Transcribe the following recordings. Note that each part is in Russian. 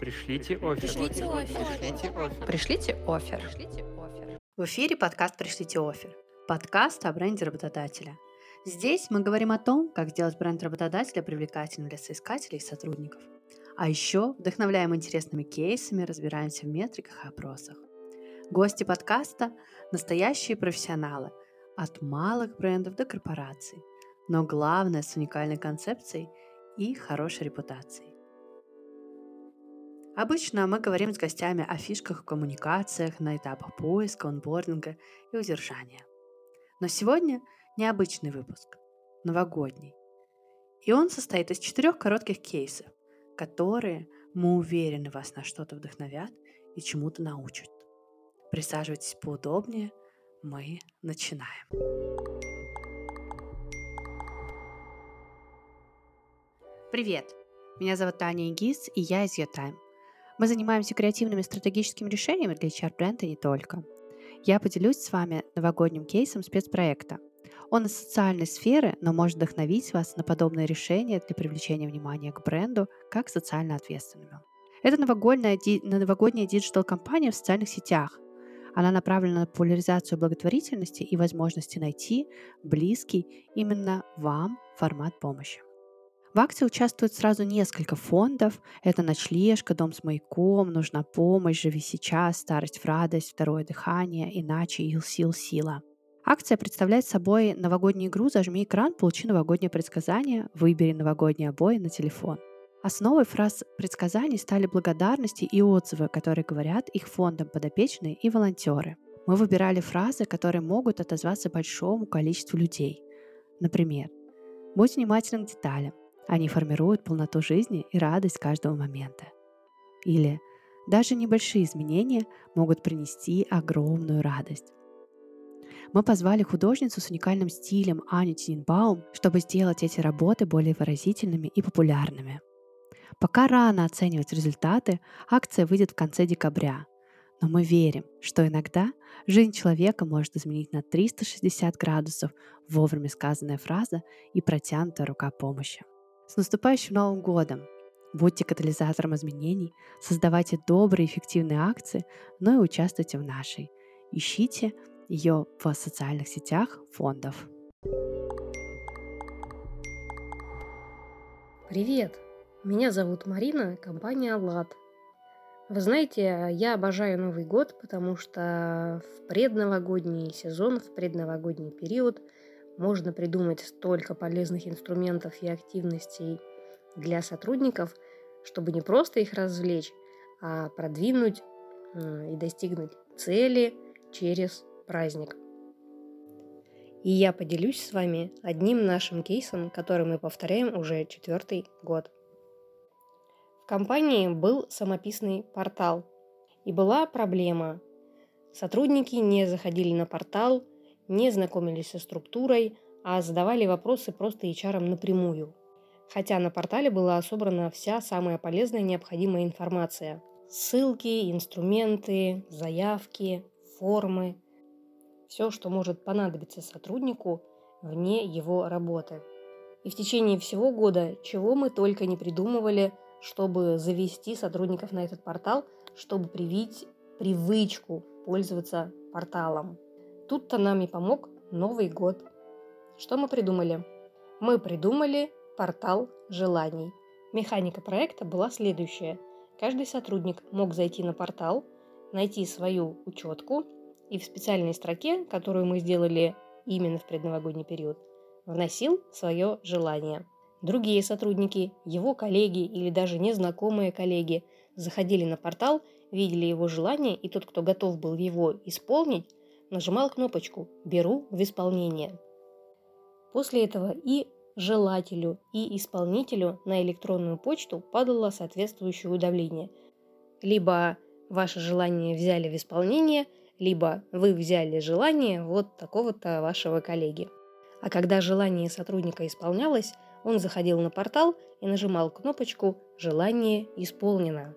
Пришлите офер. Пришлите офер. Пришлите офер. Пришлите офер. Пришлите офер. В эфире подкаст «Пришлите офер». Подкаст о бренде работодателя. Здесь мы говорим о том, как сделать бренд работодателя привлекательным для соискателей и сотрудников. А еще вдохновляем интересными кейсами, разбираемся в метриках и опросах. Гости подкаста – настоящие профессионалы, от малых брендов до корпораций, но главное с уникальной концепцией и хорошей репутацией. Обычно мы говорим с гостями о фишках в коммуникациях на этапах поиска, онбординга и удержания. Но сегодня необычный выпуск, новогодний. И он состоит из четырех коротких кейсов, которые, мы уверены, вас на что-то вдохновят и чему-то научат. Присаживайтесь поудобнее, мы начинаем. Привет! Меня зовут Таня Игис, и я из Ютайм – мы занимаемся креативными стратегическими решениями для HR-бренда и не только. Я поделюсь с вами новогодним кейсом спецпроекта. Он из социальной сферы, но может вдохновить вас на подобные решения для привлечения внимания к бренду как социально ответственному. Это новогодняя, новогодняя digital-кампания в социальных сетях. Она направлена на популяризацию благотворительности и возможности найти близкий именно вам формат помощи. В акции участвуют сразу несколько фондов. Это «Ночлежка», «Дом с маяком», «Нужна помощь», «Живи сейчас», «Старость в радость», «Второе дыхание», «Иначе», «Ил сил сила». Акция представляет собой новогоднюю игру «Зажми экран, получи новогоднее предсказание, выбери новогодние обои на телефон». Основой фраз предсказаний стали благодарности и отзывы, которые говорят их фондам подопечные и волонтеры. Мы выбирали фразы, которые могут отозваться большому количеству людей. Например, «Будь внимателен к деталям», они формируют полноту жизни и радость каждого момента. Или даже небольшие изменения могут принести огромную радость. Мы позвали художницу с уникальным стилем Аню Тинбаум, чтобы сделать эти работы более выразительными и популярными. Пока рано оценивать результаты, акция выйдет в конце декабря, но мы верим, что иногда жизнь человека может изменить на 360 градусов вовремя сказанная фраза и протянутая рука помощи. С наступающим Новым годом! Будьте катализатором изменений, создавайте добрые эффективные акции, но и участвуйте в нашей. Ищите ее в социальных сетях фондов. Привет! Меня зовут Марина, компания «Аллат». Вы знаете, я обожаю Новый год, потому что в предновогодний сезон, в предновогодний период – можно придумать столько полезных инструментов и активностей для сотрудников, чтобы не просто их развлечь, а продвинуть и достигнуть цели через праздник. И я поделюсь с вами одним нашим кейсом, который мы повторяем уже четвертый год. Компании был самописный портал, и была проблема. Сотрудники не заходили на портал, не знакомились со структурой, а задавали вопросы просто HR напрямую. Хотя на портале была собрана вся самая полезная необходимая информация. Ссылки, инструменты, заявки, формы. Все, что может понадобиться сотруднику вне его работы. И в течение всего года, чего мы только не придумывали, чтобы завести сотрудников на этот портал, чтобы привить привычку пользоваться порталом. Тут-то нам и помог Новый год. Что мы придумали? Мы придумали портал желаний. Механика проекта была следующая. Каждый сотрудник мог зайти на портал, найти свою учетку и в специальной строке, которую мы сделали именно в предновогодний период, вносил свое желание. Другие сотрудники, его коллеги или даже незнакомые коллеги заходили на портал, видели его желание, и тот, кто готов был его исполнить, нажимал кнопочку «Беру в исполнение». После этого и желателю, и исполнителю на электронную почту падало соответствующее уведомление. Либо ваше желание взяли в исполнение, либо вы взяли желание вот такого-то вашего коллеги. А когда желание сотрудника исполнялось, он заходил на портал и нажимал кнопочку «Желание исполнено».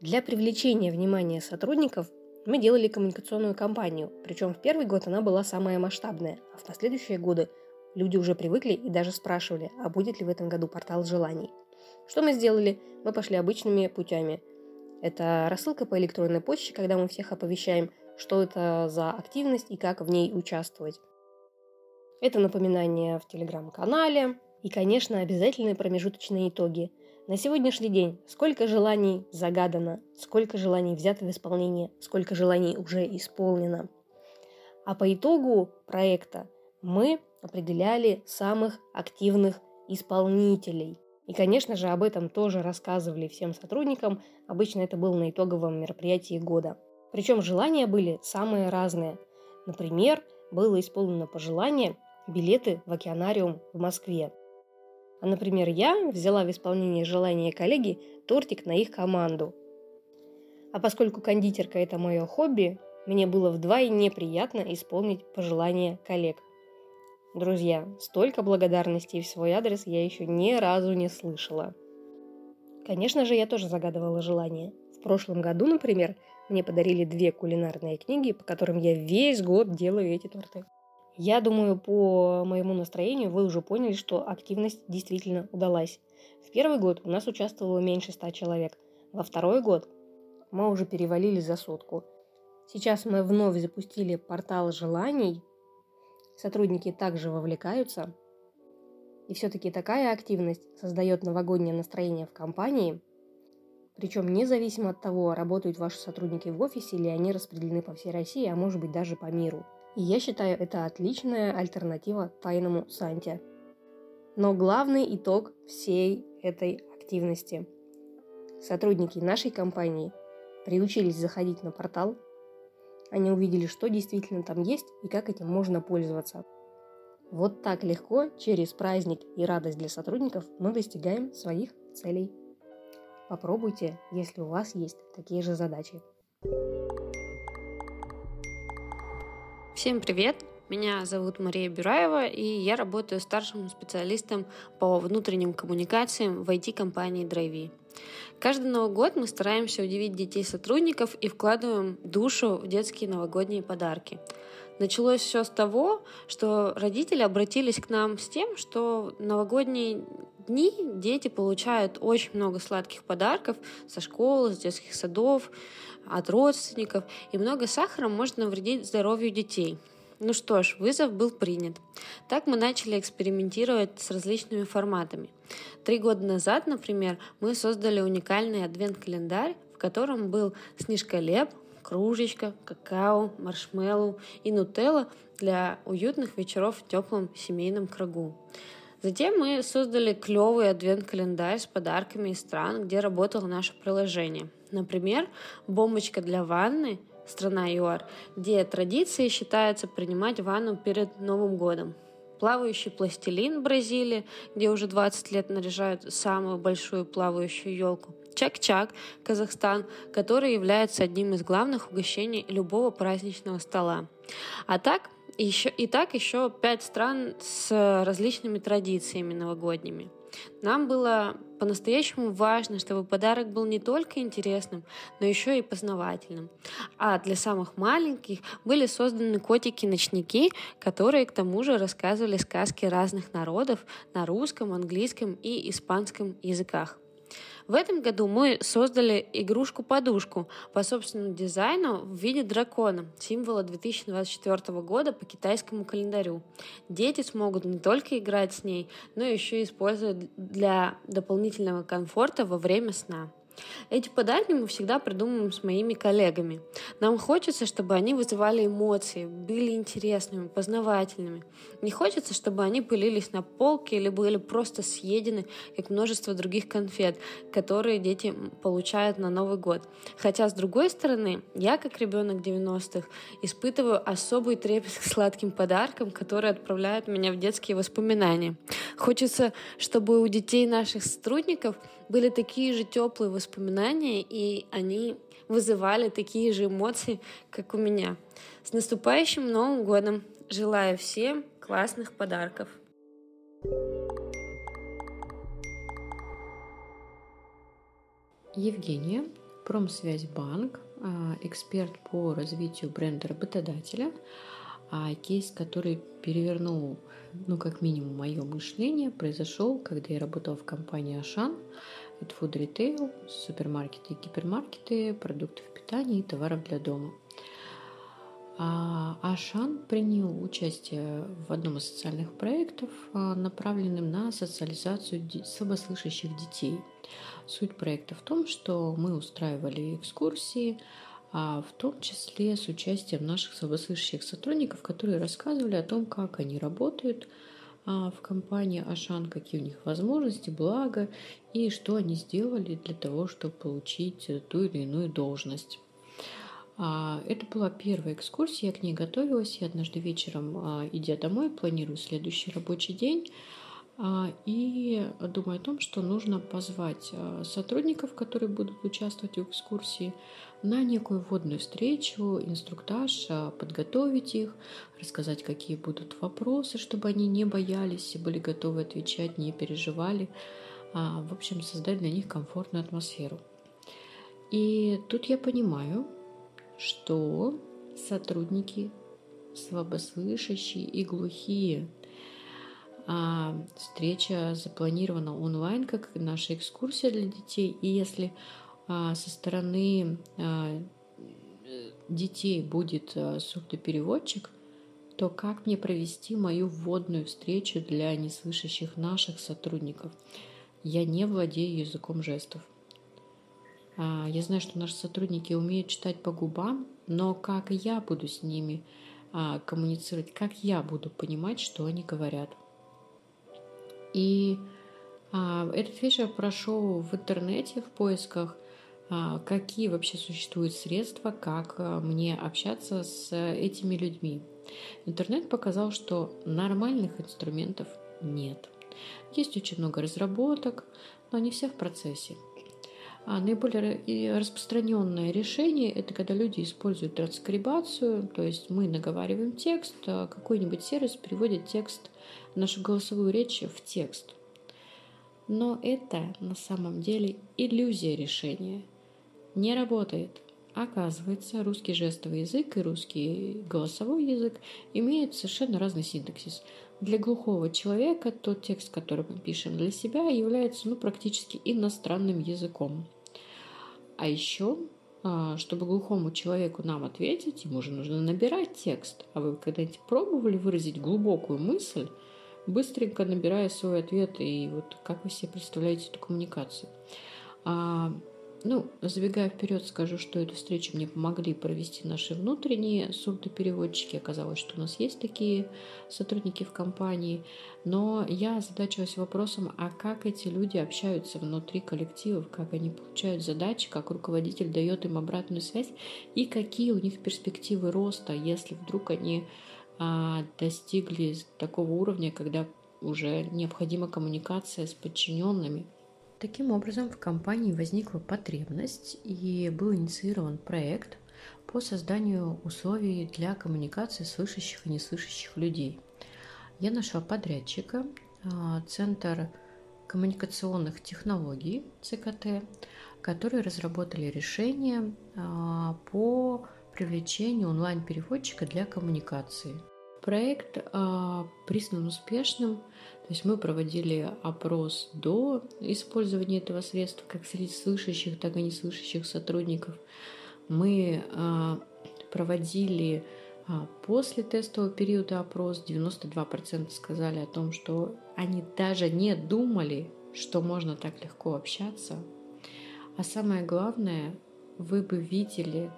Для привлечения внимания сотрудников мы делали коммуникационную кампанию, причем в первый год она была самая масштабная, а в последующие годы люди уже привыкли и даже спрашивали, а будет ли в этом году портал желаний. Что мы сделали? Мы пошли обычными путями. Это рассылка по электронной почте, когда мы всех оповещаем, что это за активность и как в ней участвовать. Это напоминание в телеграм-канале и, конечно, обязательные промежуточные итоги. На сегодняшний день сколько желаний загадано, сколько желаний взято в исполнение, сколько желаний уже исполнено. А по итогу проекта мы определяли самых активных исполнителей. И, конечно же, об этом тоже рассказывали всем сотрудникам. Обычно это было на итоговом мероприятии года. Причем желания были самые разные. Например, было исполнено пожелание билеты в океанариум в Москве. А, например, я взяла в исполнение желания коллеги тортик на их команду. А поскольку кондитерка – это мое хобби, мне было вдвойне приятно исполнить пожелания коллег. Друзья, столько благодарностей в свой адрес я еще ни разу не слышала. Конечно же, я тоже загадывала желания. В прошлом году, например, мне подарили две кулинарные книги, по которым я весь год делаю эти торты. Я думаю, по моему настроению вы уже поняли, что активность действительно удалась. В первый год у нас участвовало меньше ста человек. Во второй год мы уже перевалили за сотку. Сейчас мы вновь запустили портал желаний. Сотрудники также вовлекаются. И все-таки такая активность создает новогоднее настроение в компании. Причем независимо от того, работают ваши сотрудники в офисе или они распределены по всей России, а может быть даже по миру – я считаю, это отличная альтернатива тайному Санте. Но главный итог всей этой активности. Сотрудники нашей компании приучились заходить на портал, они увидели, что действительно там есть и как этим можно пользоваться. Вот так легко, через праздник и радость для сотрудников, мы достигаем своих целей. Попробуйте, если у вас есть такие же задачи. Всем привет! Меня зовут Мария Бюраева, и я работаю старшим специалистом по внутренним коммуникациям в IT-компании Драйви. Каждый Новый год мы стараемся удивить детей сотрудников и вкладываем душу в детские новогодние подарки. Началось все с того, что родители обратились к нам с тем, что новогодние дни дети получают очень много сладких подарков со школы, с детских садов, от родственников, и много сахара может навредить здоровью детей. Ну что ж, вызов был принят. Так мы начали экспериментировать с различными форматами. Три года назад, например, мы создали уникальный адвент-календарь, в котором был снежколеп, кружечка, какао, маршмеллоу и нутелла для уютных вечеров в теплом семейном кругу. Затем мы создали клевый адвент-календарь с подарками из стран, где работало наше приложение. Например, бомбочка для ванны страна ЮАР, где традицией считается принимать ванну перед Новым годом. Плавающий пластилин Бразилии, где уже 20 лет наряжают самую большую плавающую елку. Чак-чак, Казахстан, который является одним из главных угощений любого праздничного стола. А так, еще, и так еще пять стран с различными традициями новогодними. Нам было по-настоящему важно, чтобы подарок был не только интересным, но еще и познавательным. А для самых маленьких были созданы котики-ночники, которые к тому же рассказывали сказки разных народов на русском, английском и испанском языках. В этом году мы создали игрушку-подушку по собственному дизайну в виде дракона, символа 2024 года по китайскому календарю. Дети смогут не только играть с ней, но еще и использовать для дополнительного комфорта во время сна. Эти подарки мы всегда придумываем с моими коллегами. Нам хочется, чтобы они вызывали эмоции, были интересными, познавательными. Не хочется, чтобы они пылились на полке или были просто съедены, как множество других конфет, которые дети получают на Новый год. Хотя, с другой стороны, я, как ребенок 90-х, испытываю особый трепет к сладким подаркам, которые отправляют меня в детские воспоминания. Хочется, чтобы у детей наших сотрудников были такие же теплые воспоминания, и они вызывали такие же эмоции, как у меня. С наступающим Новым годом! Желаю всем классных подарков! Евгения, Промсвязьбанк, а, эксперт по развитию бренда работодателя, а кейс, который перевернул, ну, как минимум, мое мышление, произошел, когда я работала в компании Ашан. Это food retail, супермаркеты и гипермаркеты, продуктов питания и товаров для дома. А Ашан принял участие в одном из социальных проектов, а, направленным на социализацию слабослышащих детей. Суть проекта в том, что мы устраивали экскурсии, а в том числе с участием наших слабослышащих сотрудников, которые рассказывали о том, как они работают а, в компании Ашан, какие у них возможности, блага и что они сделали для того, чтобы получить ту или иную должность. А, это была первая экскурсия, я к ней готовилась. Я однажды вечером, а, идя домой, планирую следующий рабочий день и думаю о том, что нужно позвать сотрудников, которые будут участвовать в экскурсии, на некую вводную встречу, инструктаж, подготовить их, рассказать, какие будут вопросы, чтобы они не боялись и были готовы отвечать, не переживали. В общем, создать для них комфортную атмосферу. И тут я понимаю, что сотрудники слабослышащие и глухие. А встреча запланирована онлайн, как наша экскурсия для детей. И если а, со стороны а, детей будет а, сурдопереводчик, то как мне провести мою вводную встречу для неслышащих наших сотрудников? Я не владею языком жестов. А, я знаю, что наши сотрудники умеют читать по губам, но как я буду с ними а, коммуницировать, как я буду понимать, что они говорят. И а, этот вечер прошел в интернете в поисках, какие вообще существуют средства, как мне общаться с этими людьми. Интернет показал, что нормальных инструментов нет. Есть очень много разработок, но они все в процессе. А наиболее распространенное решение – это когда люди используют транскрибацию, то есть мы наговариваем текст, а какой-нибудь сервис переводит текст, нашу голосовую речь в текст. Но это на самом деле иллюзия решения. Не работает. Оказывается, русский жестовый язык и русский голосовой язык имеют совершенно разный синтаксис. Для глухого человека тот текст, который мы пишем для себя, является ну, практически иностранным языком. А еще, а, чтобы глухому человеку нам ответить, ему же нужно набирать текст. А вы когда-нибудь пробовали выразить глубокую мысль, быстренько набирая свой ответ, и вот как вы себе представляете эту коммуникацию? Ну, забегая вперед, скажу, что эту встречу мне помогли провести наши внутренние сурдопереводчики. Оказалось, что у нас есть такие сотрудники в компании. Но я озадачилась вопросом, а как эти люди общаются внутри коллективов, как они получают задачи, как руководитель дает им обратную связь и какие у них перспективы роста, если вдруг они а, достигли такого уровня, когда уже необходима коммуникация с подчиненными. Таким образом, в компании возникла потребность и был инициирован проект по созданию условий для коммуникации слышащих и неслышащих людей. Я нашла подрядчика, а, Центр коммуникационных технологий ЦКТ, которые разработали решение а, по привлечению онлайн-переводчика для коммуникации. Проект а, признан успешным – то есть мы проводили опрос до использования этого средства, как среди слышащих, так и неслышащих сотрудников. Мы а, проводили а, после тестового периода опрос. 92% сказали о том, что они даже не думали, что можно так легко общаться. А самое главное, вы бы видели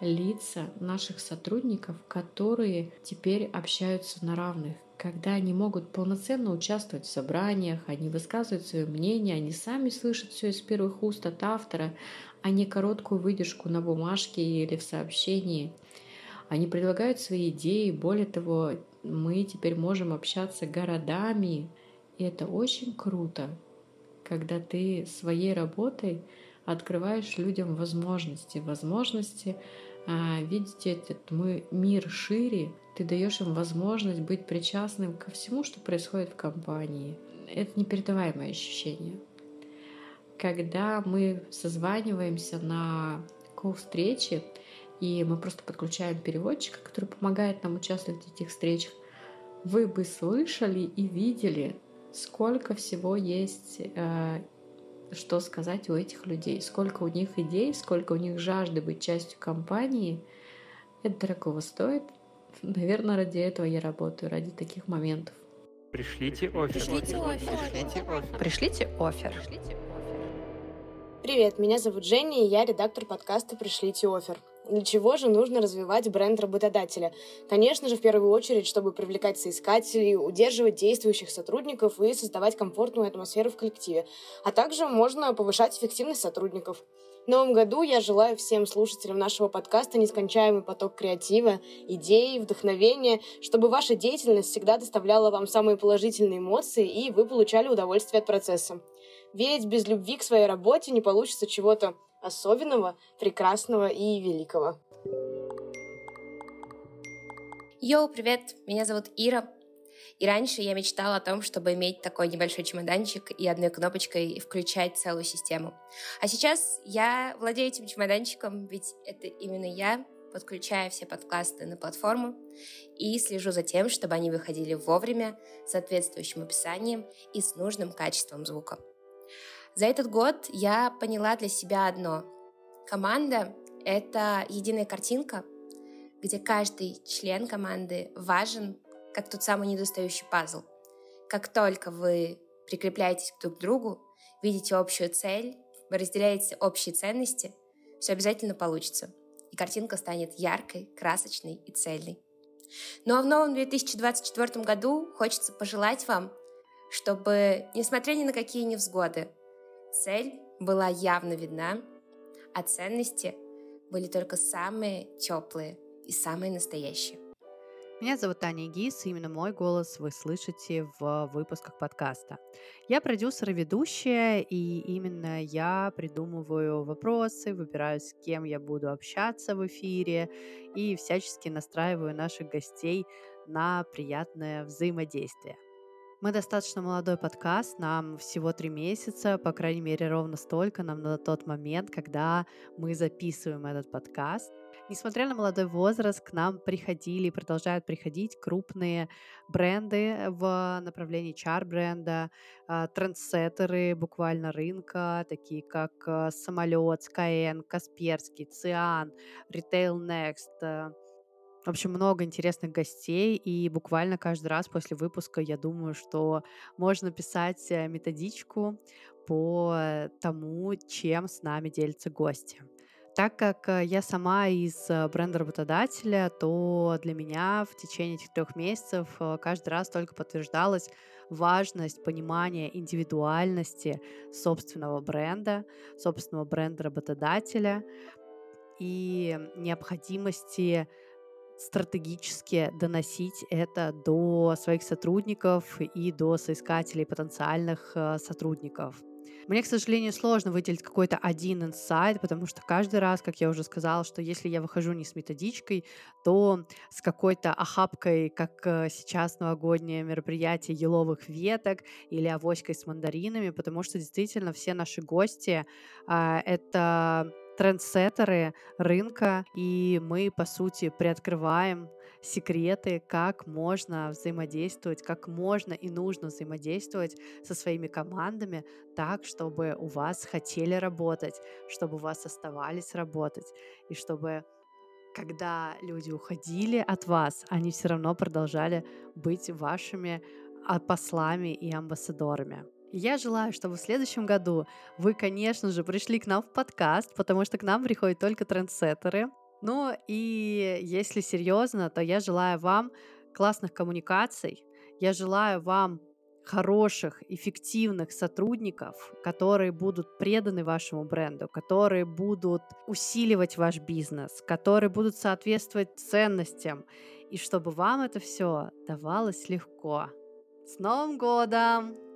лица наших сотрудников, которые теперь общаются на равных, когда они могут полноценно участвовать в собраниях, они высказывают свое мнение, они сами слышат все из первых уст от автора, а не короткую выдержку на бумажке или в сообщении. Они предлагают свои идеи, более того, мы теперь можем общаться городами, и это очень круто, когда ты своей работой открываешь людям возможности, возможности а, видеть этот мой мир шире, ты даешь им возможность быть причастным ко всему, что происходит в компании. Это непередаваемое ощущение. Когда мы созваниваемся на колл-встречи, и мы просто подключаем переводчика, который помогает нам участвовать в этих встречах, вы бы слышали и видели, сколько всего есть, э, что сказать у этих людей, сколько у них идей, сколько у них жажды быть частью компании. Это дорогого стоит. Наверное, ради этого я работаю, ради таких моментов. Пришлите офер. Пришлите офер. Пришлите офер. Пришлите офер. Привет, меня зовут Женя, и я редактор подкаста «Пришлите офер». Для чего же нужно развивать бренд работодателя? Конечно же, в первую очередь, чтобы привлекать соискателей, удерживать действующих сотрудников и создавать комфортную атмосферу в коллективе. А также можно повышать эффективность сотрудников. В новом году я желаю всем слушателям нашего подкаста нескончаемый поток креатива, идей, вдохновения, чтобы ваша деятельность всегда доставляла вам самые положительные эмоции и вы получали удовольствие от процесса. Ведь без любви к своей работе не получится чего-то особенного, прекрасного и великого. Йоу, привет! Меня зовут Ира. И раньше я мечтала о том, чтобы иметь такой небольшой чемоданчик и одной кнопочкой включать целую систему. А сейчас я владею этим чемоданчиком, ведь это именно я подключаю все подкасты на платформу и слежу за тем, чтобы они выходили вовремя, с соответствующим описанием и с нужным качеством звука. За этот год я поняла для себя одно. Команда — это единая картинка, где каждый член команды важен, как тот самый недостающий пазл. Как только вы прикрепляетесь друг к другу, видите общую цель, вы разделяете общие ценности, все обязательно получится. И картинка станет яркой, красочной и цельной. Ну а в новом 2024 году хочется пожелать вам, чтобы, несмотря ни на какие невзгоды, Цель была явно видна, а ценности были только самые теплые и самые настоящие. Меня зовут Таня Гис, и именно мой голос вы слышите в выпусках подкаста. Я продюсер и ведущая, и именно я придумываю вопросы, выбираю, с кем я буду общаться в эфире, и всячески настраиваю наших гостей на приятное взаимодействие. Мы достаточно молодой подкаст, нам всего три месяца, по крайней мере, ровно столько нам на тот момент, когда мы записываем этот подкаст. Несмотря на молодой возраст, к нам приходили и продолжают приходить крупные бренды в направлении чар-бренда, а, трендсеттеры буквально рынка, такие как а, Самолет, Skyeng, Касперский, Циан, Retail Next, а, в общем, много интересных гостей, и буквально каждый раз после выпуска я думаю, что можно писать э, методичку по тому, чем с нами делятся гости. Так как э, я сама из э, бренда работодателя, то для меня в течение этих трех месяцев каждый раз только подтверждалась важность понимания индивидуальности собственного бренда, собственного бренда работодателя и необходимости стратегически доносить это до своих сотрудников и до соискателей потенциальных э, сотрудников. Мне, к сожалению, сложно выделить какой-то один инсайт, потому что каждый раз, как я уже сказала, что если я выхожу не с методичкой, то с какой-то охапкой, как э, сейчас новогоднее мероприятие еловых веток или авоськой с мандаринами, потому что действительно все наши гости а, — это трендсеттеры рынка, и мы, по сути, приоткрываем секреты, как можно взаимодействовать, как можно и нужно взаимодействовать со своими командами так, чтобы у вас хотели работать, чтобы у вас оставались работать, и чтобы когда люди уходили от вас, они все равно продолжали быть вашими а, послами и амбассадорами. Я желаю, чтобы в следующем году вы, конечно же, пришли к нам в подкаст, потому что к нам приходят только трендсеттеры. Ну и если серьезно, то я желаю вам классных коммуникаций. Я желаю вам хороших, эффективных сотрудников, которые будут преданы вашему бренду, которые будут усиливать ваш бизнес, которые будут соответствовать ценностям, и чтобы вам это все давалось легко. С Новым годом!